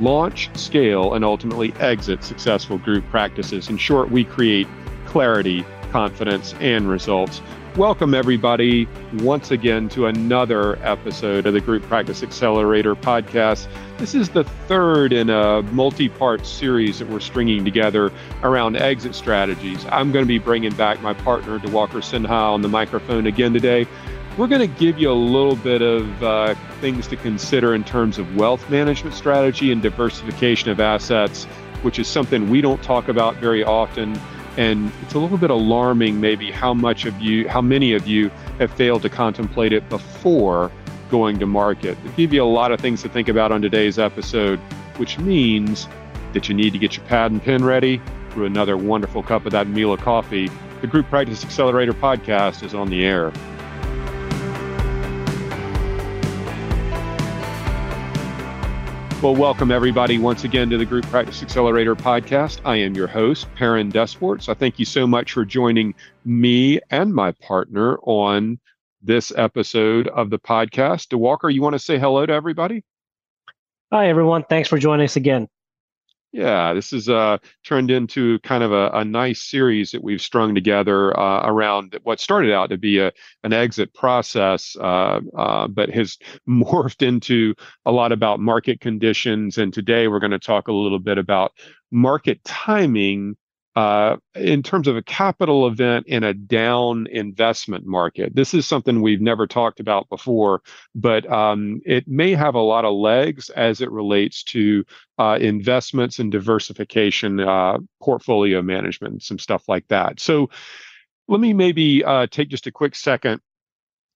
launch, scale, and ultimately exit successful group practices. In short, we create clarity, confidence, and results. Welcome, everybody, once again to another episode of the Group Practice Accelerator podcast. This is the third in a multi part series that we're stringing together around exit strategies. I'm going to be bringing back my partner, Diwakar Sinha, on the microphone again today we're going to give you a little bit of uh, things to consider in terms of wealth management strategy and diversification of assets, which is something we don't talk about very often. And it's a little bit alarming, maybe, how much of you, how many of you have failed to contemplate it before going to market. We'll give you a lot of things to think about on today's episode, which means that you need to get your pad and pen ready for another wonderful cup of that meal of coffee. The Group Practice Accelerator podcast is on the air. Well, welcome everybody once again to the Group Practice Accelerator podcast. I am your host, Perrin Desports. I thank you so much for joining me and my partner on this episode of the podcast. Diwakar, you want to say hello to everybody? Hi, everyone. Thanks for joining us again. Yeah, this is uh, turned into kind of a, a nice series that we've strung together uh, around what started out to be a an exit process, uh, uh but has morphed into a lot about market conditions. And today we're going to talk a little bit about market timing uh, in terms of a capital event in a down investment market. This is something we've never talked about before, but um, it may have a lot of legs as it relates to uh, investments and diversification, uh, portfolio management, some stuff like that. So let me maybe uh, take just a quick second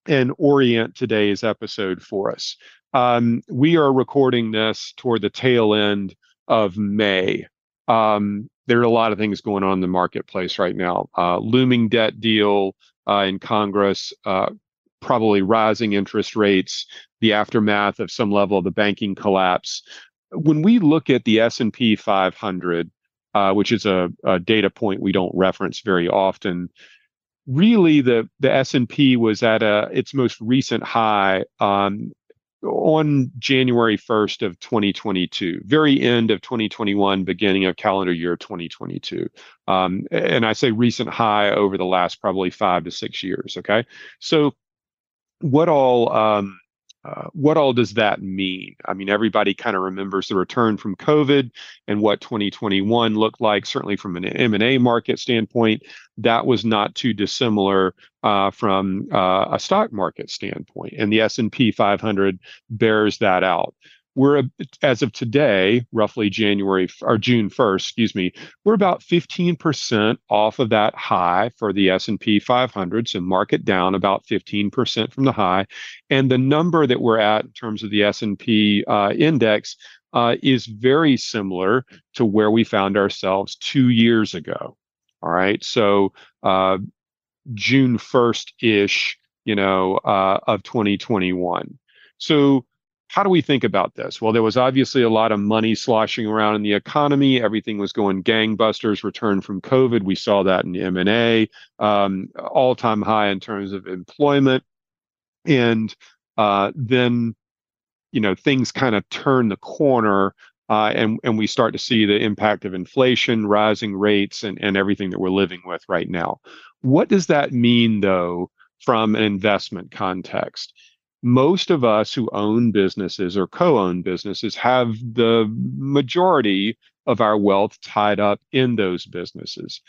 and orient today's episode for us. Um, we are recording this toward the tail end of May. Um, there are a lot of things going on in the marketplace right now. Uh, looming debt deal uh, in Congress, uh, probably rising interest rates, the aftermath of some level of the banking collapse. When we look at the S&P 500, uh, which is a, a, data point we don't reference very often, really the the S&P was at a its most recent high um, on January 1st of 2022, very end of 2021, beginning of calendar year 2022. Um, and I say recent high over the last probably five to six years. Okay. So what all um, uh, what all does that mean? I mean, everybody kind of remembers the return from COVID and what 2021 looked like. Certainly, from an M&A market standpoint, that was not too dissimilar uh, from uh, a stock market standpoint, and the S&P 500 bears that out we're as of today roughly january or june 1st excuse me we're about 15% off of that high for the s&p 500 so market down about 15% from the high. And the number that we're at in terms of the s&p uh, index uh, is very similar to where we found ourselves two years ago. All right? So uh, june 1st ish you know uh, of 2021 so how do we think about this? Well, there was obviously a lot of money sloshing around in the economy. Everything was going gangbusters. Return from COVID, we saw that in M and A, um, all-time high in terms of employment, and uh, then you know things kind of turn the corner. Uh, and and we start to see the impact of inflation, rising rates, and, and everything that we're living with right now. What does that mean, though, from an investment context? Most of us who own businesses or co-own businesses have the majority of our wealth tied up in those businesses.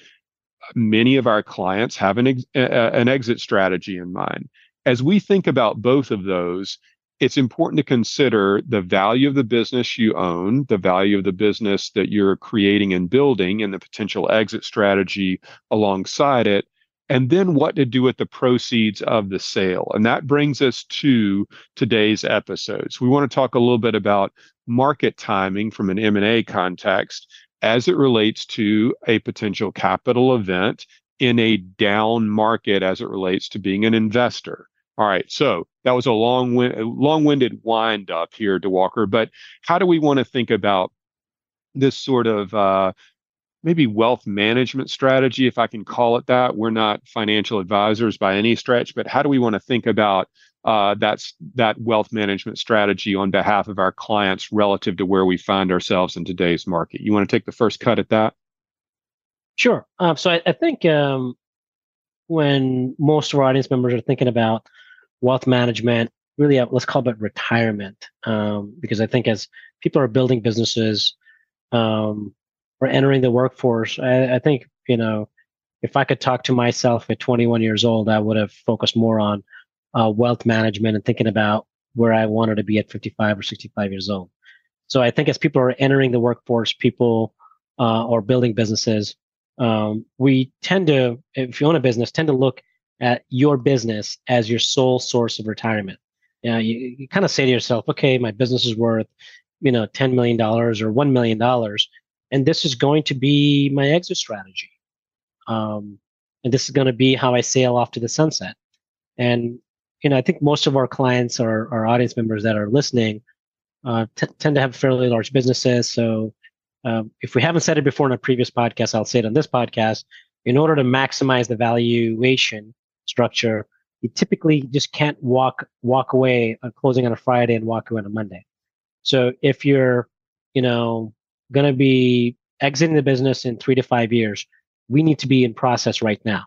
Many of our clients have an, ex- an exit strategy in mind. As we think about both of those, it's important to consider the value of the business you own, the value of the business that you're creating and building, and the potential exit strategy alongside it, and then what to do with the proceeds of the sale. And that brings us to today's episodes. We want to talk a little bit about market timing from an M&A context as it relates to a potential capital event in a down market as it relates to being an investor. All right, so that was a long, long-winded wind up here, Diwakar. But how do we want to think about this sort of uh, maybe wealth management strategy, if I can call it that? We're not financial advisors by any stretch, but how do we want to think about uh, that's that wealth management strategy on behalf of our clients relative to where we find ourselves in today's market? You want to take the first cut at that? Sure. Um, so I, I think um, when most of our audience members are thinking about wealth management, really, uh, let's call it retirement, um, because I think as people are building businesses um, or entering the workforce, I, I think you know, if I could talk to myself at 21 years old, I would have focused more on uh, wealth management and thinking about where I wanted to be at 55 or 65 years old. So I think as people are entering the workforce, people uh, building businesses, um, we tend to, if you own a business, tend to look at your business as your sole source of retirement. Yeah, you, you kind of say to yourself, okay, my business is worth, you know, $10 million or $1 million, and this is going to be my exit strategy. Um, and this is going to be how I sail off to the sunset. And, you know, I think most of our clients or our audience members that are listening uh, t- tend to have fairly large businesses. So um, if we haven't said it before in a previous podcast, I'll say it on this podcast. In order to maximize the valuation structure, you typically just can't walk walk away on closing on a Friday and walk away on a Monday. So if you're, you know, going to be exiting the business in three to five years, we need to be in process right now,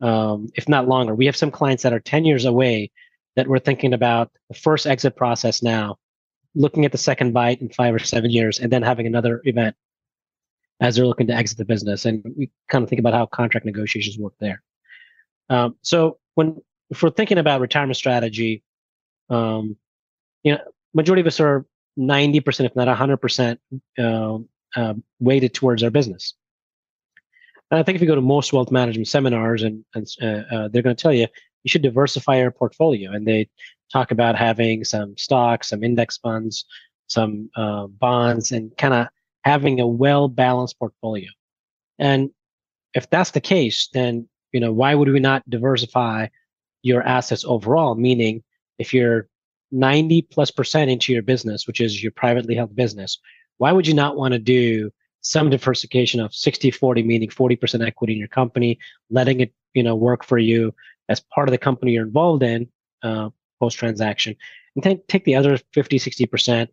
um, if not longer. We have some clients that are 10 years away that we're thinking about the first exit process now looking at the second bite in five or seven years and then having another event as they're looking to exit the business. And we kind of think about how contract negotiations work there. Um, so when if we're thinking about retirement strategy, um, you know, majority of us are 90%, if not 100%, uh, uh, weighted towards our business. And I think if you go to most wealth management seminars, and, and uh, uh they're going to tell you you should diversify your portfolio, and they talk about having some stocks, some index funds, some uh, bonds, and kind of having a well balanced portfolio. And if that's the case, then you know why would we not diversify your assets overall? Meaning, if you're 90 plus percent into your business, which is your privately held business, why would you not want to do some diversification of 60 40 meaning 40% equity in your company letting it you know work for you as part of the company you're involved in uh, post transaction and then take the other 50 60%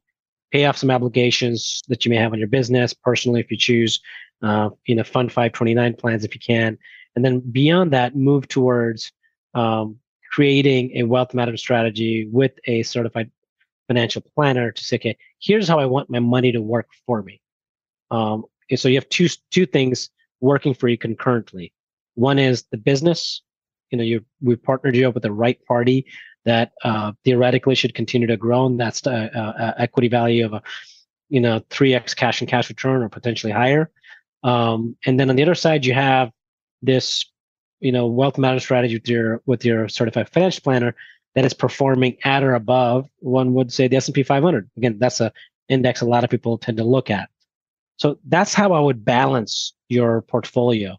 pay off some obligations that you may have on your business personally if you choose uh, you know fund 529 plans if you can and then beyond that move towards um, creating a wealth management strategy with a certified financial planner to say okay here's how i want my money to work for me. Um, so you have two two things working for you concurrently. One is the business. You know you we've partnered you up with the right party that uh, theoretically should continue to grow, and that's the uh, uh, equity value of a you know 3x cash and cash return or potentially higher. Um, and then on the other side, you have this you know wealth management strategy with your with your certified financial planner that is performing at or above one would say the S&P 500. Again, that's a index a lot of people tend to look at. So that's how I would balance your portfolio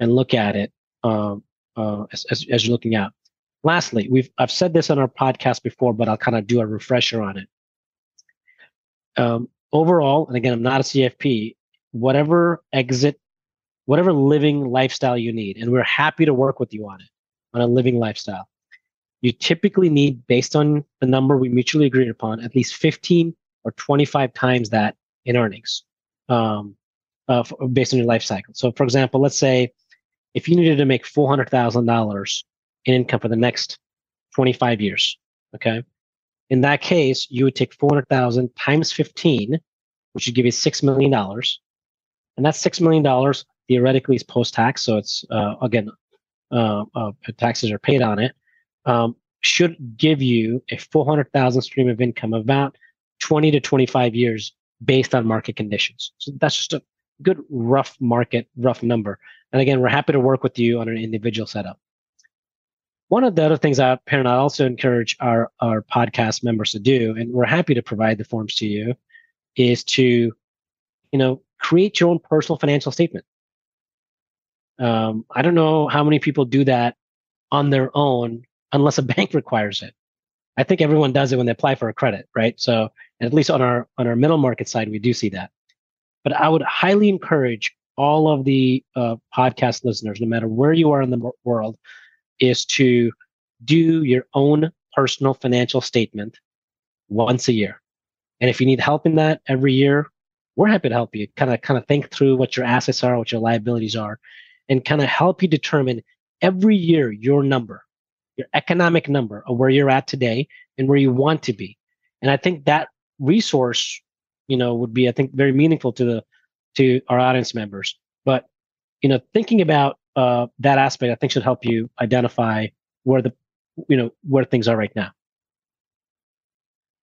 and look at it um, uh, as, as, as, you're looking out. Lastly, we've I've said this on our podcast before, but I'll kind of do a refresher on it. Um, overall, and again, I'm not a CFP. Whatever exit, whatever living lifestyle you need, and we're happy to work with you on it on a living lifestyle. You typically need, based on the number we mutually agreed upon, at least 15 or 25 times that in earnings, um, uh, based on your life cycle. So, for example, let's say if you needed to make four hundred thousand dollars in income for the next 25 years. Okay. In that case, you would take 400,000 times 15, which would give you $6 million. And that $6 million theoretically is post tax. So it's, uh, again, uh, uh, taxes are paid on it. Um, should give you a 400,000 stream of income about 20 to 25 years based on market conditions. So that's just a good rough market, rough number. And again, we're happy to work with you on an individual setup. One of the other things I, Perrin, I also encourage our, our podcast members to do, and we're happy to provide the forms to you, is to, you know, create your own personal financial statement. Um, I don't know how many people do that on their own unless a bank requires it. I think everyone does it when they apply for a credit, right? So at least on our on our middle market side, we do see that. But I would highly encourage all of the uh, podcast listeners, no matter where you are in the world, is to do your own personal financial statement once a year. And if you need help in that every year, we're happy to help you. Kind of kind of think through what your assets are, what your liabilities are, and kind of help you determine every year your number, your economic number of where you're at today and where you want to be. And I think that resource, you know, would be I think very meaningful to the to our audience members. But you know, thinking about uh, that aspect, I think should help you identify where the you know where things are right now.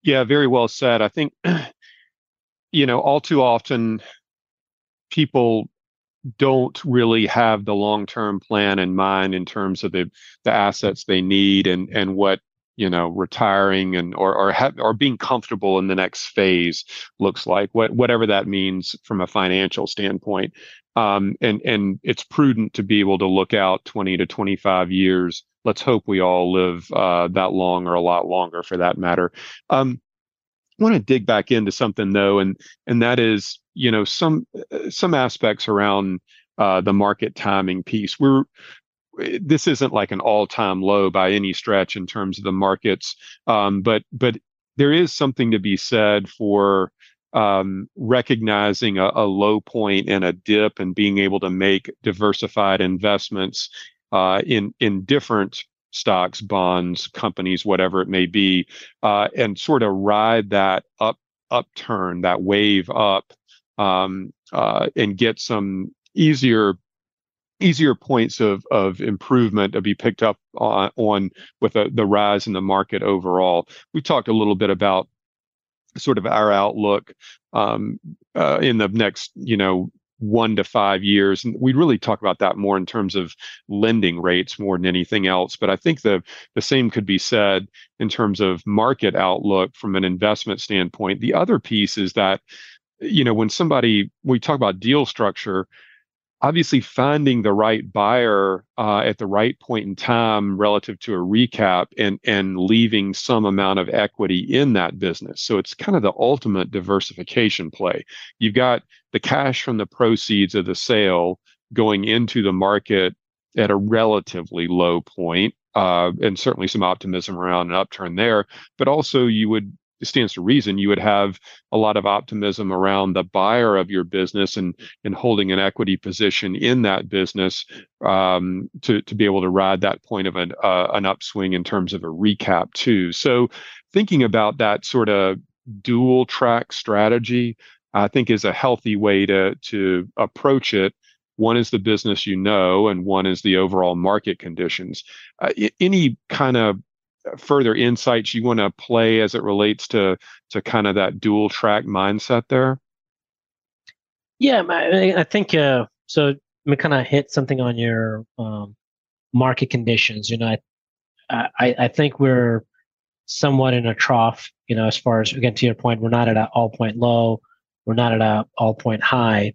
Yeah, very well said. I think you know all too often people don't really have the long-term plan in mind in terms of the the assets they need and and what you know retiring and or or or being comfortable in the next phase looks like what whatever that means from a financial standpoint. Um, and and it's prudent to be able to look out 20 to 25 years. Let's hope we all live uh, that long or a lot longer for that matter. Um, I want to dig back into something though and and that is you know some some aspects around uh, the market timing piece. We're this isn't like an all-time low by any stretch in terms of the markets, um, but but there is something to be said for um, recognizing a, a, low point and a dip and being able to make diversified investments uh, in in different stocks, bonds, companies, whatever it may be, uh, and sort of ride that up upturn, that wave up, um, uh, and get some easier easier points of of improvement to be picked up on, on with a, the rise in the market overall. We talked a little bit about sort of our outlook um, uh, in the next, you know, one to five years, and we really talk about that more in terms of lending rates more than anything else. But I think the the same could be said in terms of market outlook from an investment standpoint. The other piece is that you know when somebody we talk about deal structure obviously finding the right buyer uh, at the right point in time relative to a recap and and leaving some amount of equity in that business. So it's kind of the ultimate diversification play. You've got the cash from the proceeds of the sale going into the market at a relatively low point uh, and certainly some optimism around an upturn there but also you would it stands to reason you would have a lot of optimism around the buyer of your business and and holding an equity position in that business um, to to be able to ride that point of an uh, an upswing in terms of a recap too. So thinking about that sort of dual track strategy, I think is a healthy way to to approach it. One is the business you know, and one is the overall market conditions. Uh, any kind of further insights you want to play as it relates to to kind of that dual track mindset there? Yeah, I, think uh, so. We kind of hit something on your um, market conditions. You know, I, I I think we're somewhat in a trough. You know, as far as again to your point, we're not at an all point low, we're not at an all point high,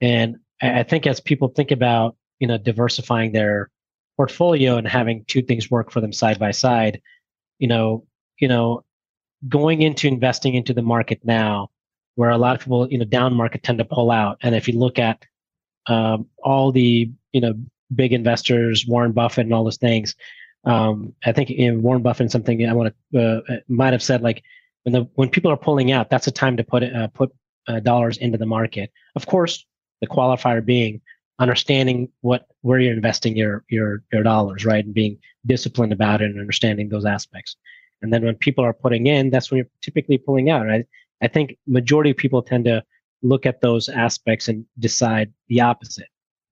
and I think as people think about you know diversifying their portfolio and having two things work for them side by side, you know, you know, going into investing into the market now, where a lot of people, you know, down market tend to pull out. And if you look at um, all the, you know, big investors, Warren Buffett and all those things, um, I think you know, Warren Buffett something I want to uh, uh, might have said like when the when people are pulling out, that's a time to put uh, put uh, dollars into the market. Of course, the qualifier being understanding what where you're investing your your your dollars, right, and being disciplined about it and understanding those aspects. And then when people are putting in, that's when you're typically pulling out, right? I think majority of people tend to look at those aspects and decide the opposite.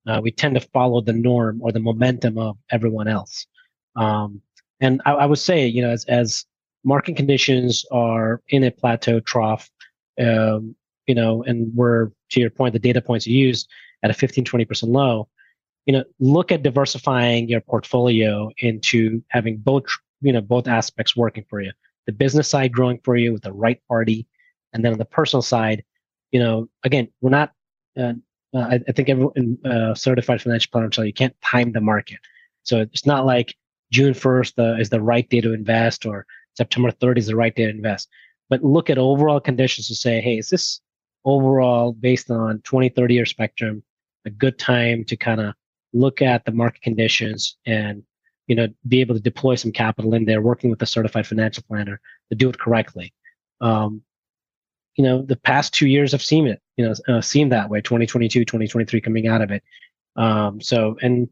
Uh, we tend to follow the norm or the momentum of everyone else. Um, and I, I, would say, you know, as, as market conditions are in a plateau trough, um, you know, and we're to your point, the data points you used, at a 15, 20% low, you know, look at diversifying your portfolio into having both, you know, both aspects working for you. The business side growing for you with the right party. And then on the personal side, you know, again, we're not uh, I, I, think everyone uh, certified financial planner tell you can't time the market. So it's not like June 1st uh, is the right day to invest or September 30th is the right day to invest. But look at overall conditions to say, hey, is this overall based on 20, 30 year spectrum a good time to kind of look at the market conditions and you know be able to deploy some capital in there working with a certified financial planner to do it correctly. Um, you know the past two years have seen it you know uh, seen that way 2022 2023 coming out of it. Um, so and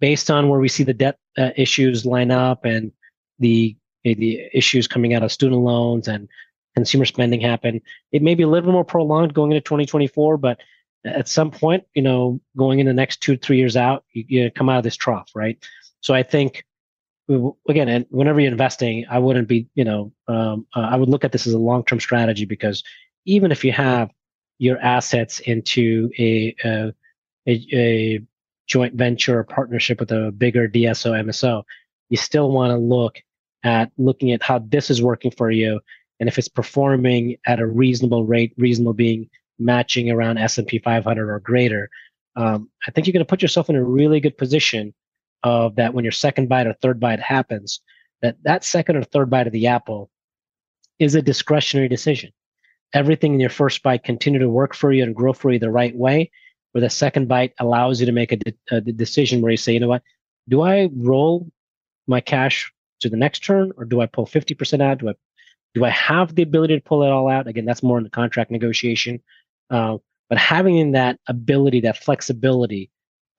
based on where we see the debt uh, issues line up and the the issues coming out of student loans and consumer spending happen. It may be a little more prolonged going into 2024 but at some point you know going in the next two three years out you, you come out of this trough right? So i think again, and whenever you're investing, I wouldn't be, you know, um, uh, I would look at this as a long-term strategy because even if you have your assets into a a, a, a joint venture or partnership with a bigger DSO MSO, you still want to look at looking at how this is working for you and if it's performing at a reasonable rate, reasonable being matching around S&P 500 or greater. Um, I think you're going to put yourself in a really good position of that when your second bite or third bite happens, that that second or third bite of the apple is a discretionary decision. Everything in your first bite continue to work for you and grow for you the right way, where the second bite allows you to make a, de- a decision where you say, you know what, do I roll my cash to the next turn or do I pull 50% out? Do I do I have the ability to pull it all out? Again, that's more in the contract negotiation. Uh, but having that ability, that flexibility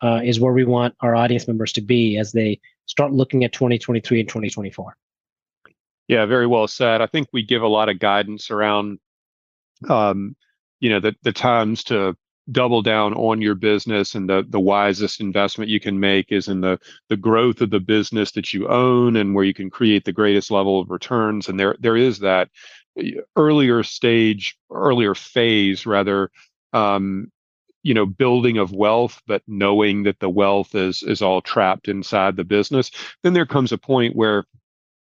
uh, is where we want our audience members to be as they start looking at 2023 and 2024. Yeah, very well said. I think we give a lot of guidance around, um, you know, the the times to double down on your business and the the wisest investment you can make is in the the growth of the business that you own and where you can create the greatest level of returns. And there there is that earlier stage earlier phase rather um, you know building of wealth but knowing that the wealth is is all trapped inside the business. Then there comes a point where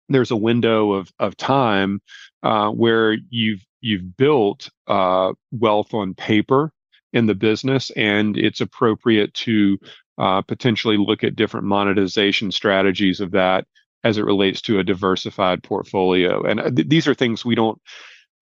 there's a window of of time uh, where you've you've built uh, wealth on paper in the business and it's appropriate to uh, potentially look at different monetization strategies of that as it relates to a diversified portfolio. And uh, th- these are things we don't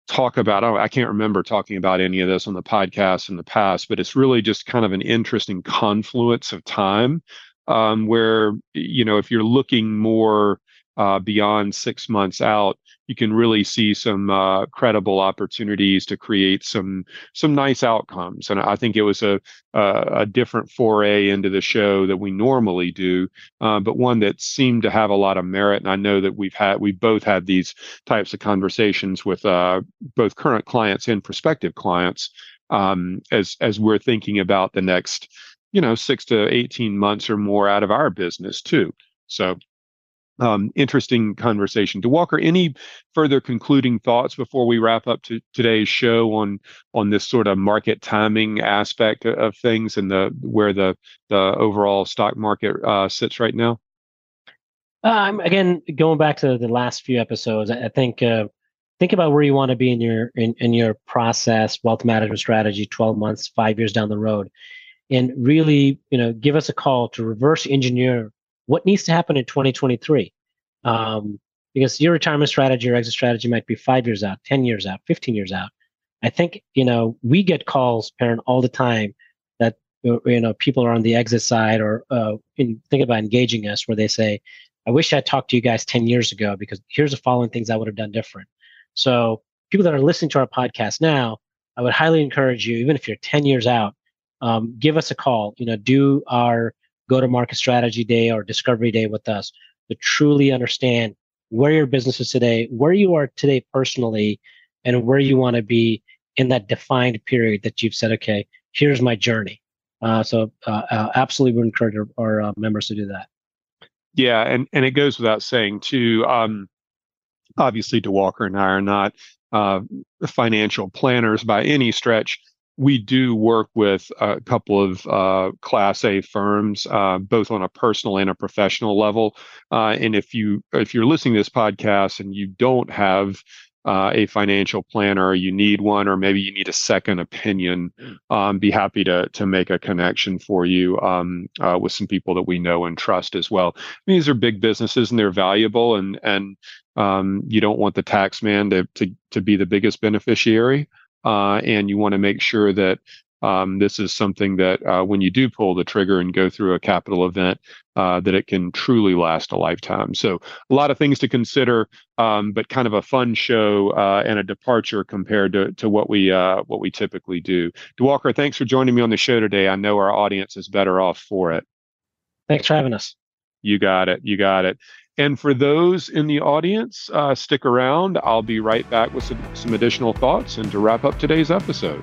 talk about. Oh, i can't remember talking about any of this on the podcast in the past but it's really just kind of an interesting confluence of time um, where you know if you're looking more uh, beyond six months out you can really see some uh, credible opportunities to create some some nice outcomes. And I think it was a a, a different foray into the show that we normally do, uh, but one that seemed to have a lot of merit. And I know that we've had we both had these types of conversations with uh, both current clients and prospective clients um, as as we're thinking about the next you know six to 18 months or more out of our business too so um, interesting conversation. Walker, any further concluding thoughts before we wrap up to today's show on on this sort of market timing aspect of things and the where the the overall stock market uh, sits right now? Um, again, going back to the last few episodes, I, I think uh, think about where you want to be in your in, in your process, wealth management strategy, twelve months, five years down the road, and really, you know, give us a call to reverse engineer what needs to happen in 2023 um, because your retirement strategy or exit strategy might be five years out 10 years out 15 years out. I think you know we get calls Perrin all the time that you know people are on the exit side or uh, in, thinking about engaging us where they say i wish i talked to you guys 10 years ago because here's the following things i would have done different. So people that are listening to our podcast now i would highly encourage you even if you're 10 years out um, give us a call you know do our go to market strategy day or discovery day with us to truly understand where your business is today, where you are today personally, and where you want to be in that defined period that you've said, okay, here's my journey. Uh, so uh, uh, absolutely would encourage our, our uh, members to do that. Yeah, and and it goes without saying too. Um, obviously, Diwakar and I are not uh, financial planners by any stretch, we do work with a couple of uh, Class A firms, uh, both on a personal and a professional level. Uh, and if you if you're listening to this podcast and you don't have uh, a financial planner, you need one, or maybe you need a second opinion, um, be happy to to make a connection for you um, uh, with some people that we know and trust as well. These are big businesses and they're valuable, and and um, you don't want the tax man to to to be the biggest beneficiary, uh, and you want to make sure that um, this is something that uh, when you do pull the trigger and go through a capital event, uh, that it can truly last a lifetime. So a lot of things to consider, um, but kind of a fun show uh, and a departure compared to, to what we uh, what we typically do. Diwakar, thanks for joining me on the show today. I know our audience is better off for it. Thanks for having us. You got it. You got it. And for those in the audience, uh, stick around. I'll be right back with some, some additional thoughts and to wrap up today's episode.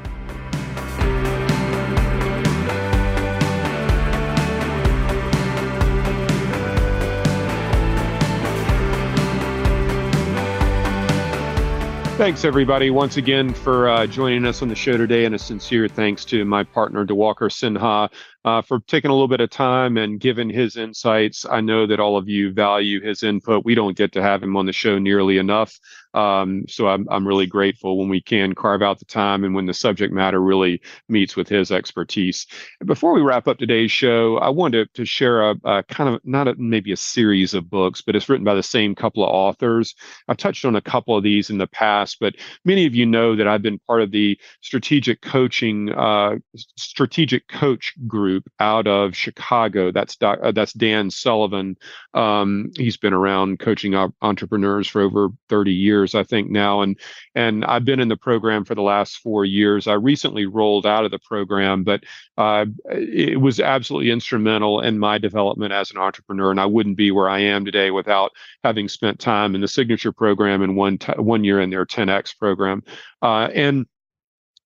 Thanks, everybody, once again for uh, joining us on the show today. And a sincere thanks to my partner, Diwakar Sinha, uh, for taking a little bit of time and giving his insights. I know that all of you value his input. We don't get to have him on the show nearly enough. Um, so I'm, I'm really grateful when we can carve out the time and when the subject matter really meets with his expertise. Before we wrap up today's show, I wanted to, to share a, a, kind of not a, maybe a series of books, but it's written by the same couple of authors. I've touched on a couple of these in the past, but many of you know that I've been part of the strategic coaching, uh, strategic coach group group out of Chicago. That's uh, that's Dan Sullivan. Um, he's been around coaching entrepreneurs for over 30 years, I think now, and and I've been in the program for the last four years. I recently rolled out of the program, but uh, it was absolutely instrumental in my development as an entrepreneur, and I wouldn't be where I am today without having spent time in the signature program and one t- one year in their 10x program. Uh, and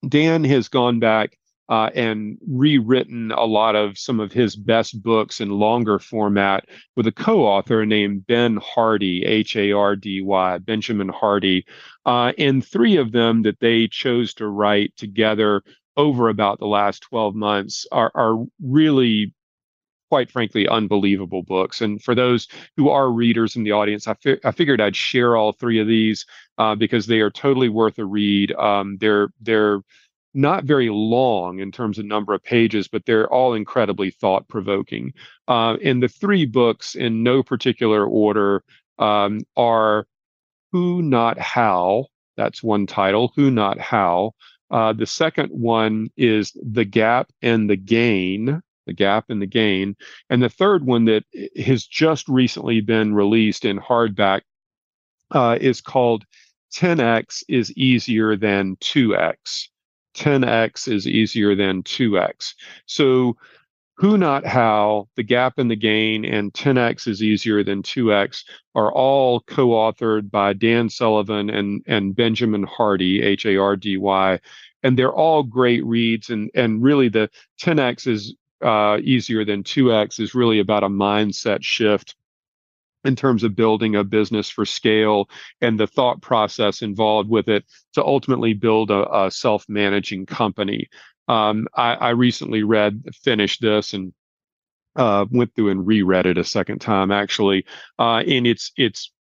Dan has gone back uh, and rewritten a lot of some of his best books in longer format with a co-author named Ben Hardy, H-A-R-D-Y, Benjamin Hardy, uh, and three of them that they chose to write together over about the last 12 months are, are really quite frankly unbelievable books. And for those who are readers in the audience i, fi- I figured i'd share all three of these uh, because they are totally worth a read. Um, they're they're not very long in terms of number of pages, but they're all incredibly thought provoking. Uh, and the three books, in no particular order, um, are Who Not How. That's one title, Who Not How. Uh, the second one is The Gap and the Gain. The Gap and the Gain. And the third one that has just recently been released in hardback uh, is called 10x is easier than 2x. 10x is easier than 2x. So who not how, the gap and the gain, and 10x is easier than 2x are all co-authored by Dan Sullivan and, and Benjamin Hardy, H-A-R-D-Y. And they're all great reads. And, and really the 10x is uh, easier than 2x is really about a mindset shift in terms of building a business for scale and the thought process involved with it to ultimately build a, a self-managing company. Um, I, I, recently read, finished this, and uh, went through and reread it a second time actually, uh, and it's it's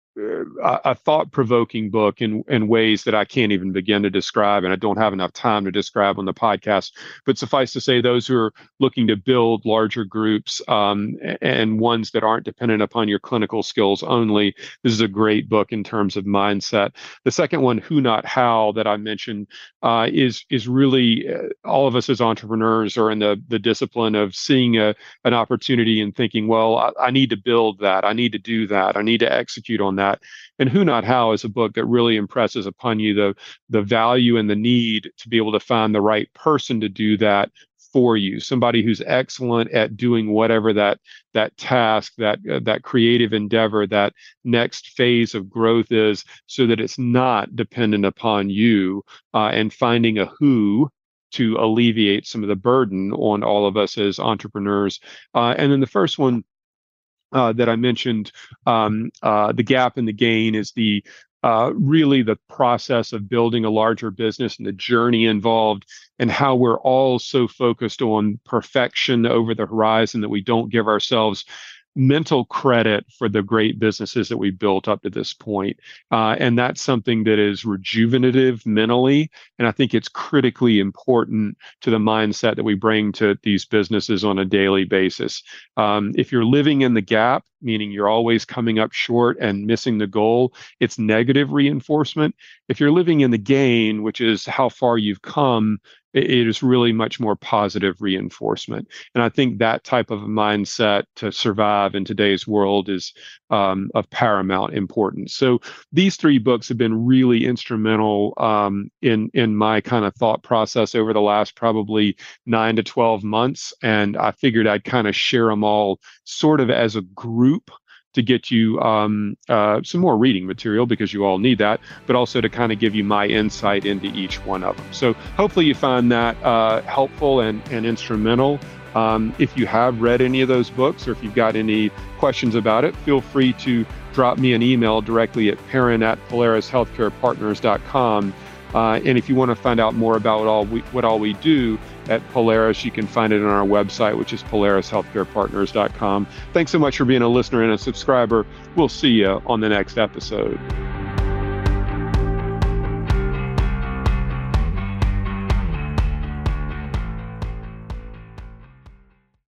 a thought-provoking book in in ways that I can't even begin to describe, and I don't have enough time to describe on the podcast. But suffice to say, those who are looking to build larger groups um, and ones that aren't dependent upon your clinical skills only, this is a great book in terms of mindset. The second one, Who Not How, that I mentioned, uh, is is really uh, all of us as entrepreneurs are in the the discipline of seeing a an opportunity and thinking, well, I, I need to build that, I need to do that, I need to execute on that that. And Who Not How is a book that really impresses upon you the the value and the need to be able to find the right person to do that for you somebody who's excellent at doing whatever that that task that uh, that creative endeavor that next phase of growth is so that it's not dependent upon you uh, and finding a who to alleviate some of the burden on all of us as entrepreneurs uh, and then the first one uh, that I mentioned, um, uh, the gap and the gain is the uh, really the process of building a larger business and the journey involved, and how we're all so focused on perfection over the horizon that we don't give ourselves mental credit for the great businesses that we built up to this point. Uh, and that's something that is rejuvenative mentally. And I think it's critically important to the mindset that we bring to these businesses on a daily basis. Um, if you're living in the gap, meaning you're always coming up short and missing the goal, it's negative reinforcement. If you're living in the gain, which is how far you've come, it is really much more positive reinforcement. And I think that type of mindset to survive in today's world is um, of paramount importance. So these three books have been really instrumental um, in in my kind of thought process over the last probably nine to twelve months. And I figured I'd kind of share them all sort of as a group to get you um, uh, some more reading material because you all need that, but also to kind of give you my insight into each one of them. So hopefully you find that uh, helpful and, and instrumental. Um, if you have read any of those books or if you've got any questions about it, feel free to drop me an email directly at perrin at polarishealthcarepartners.com. Uh, and if you want to find out more about what all we, what all we do, at Polaris. You can find it on our website, which is polarishealthcarepartners.com. Thanks so much for being a listener and a subscriber. We'll see you on the next episode.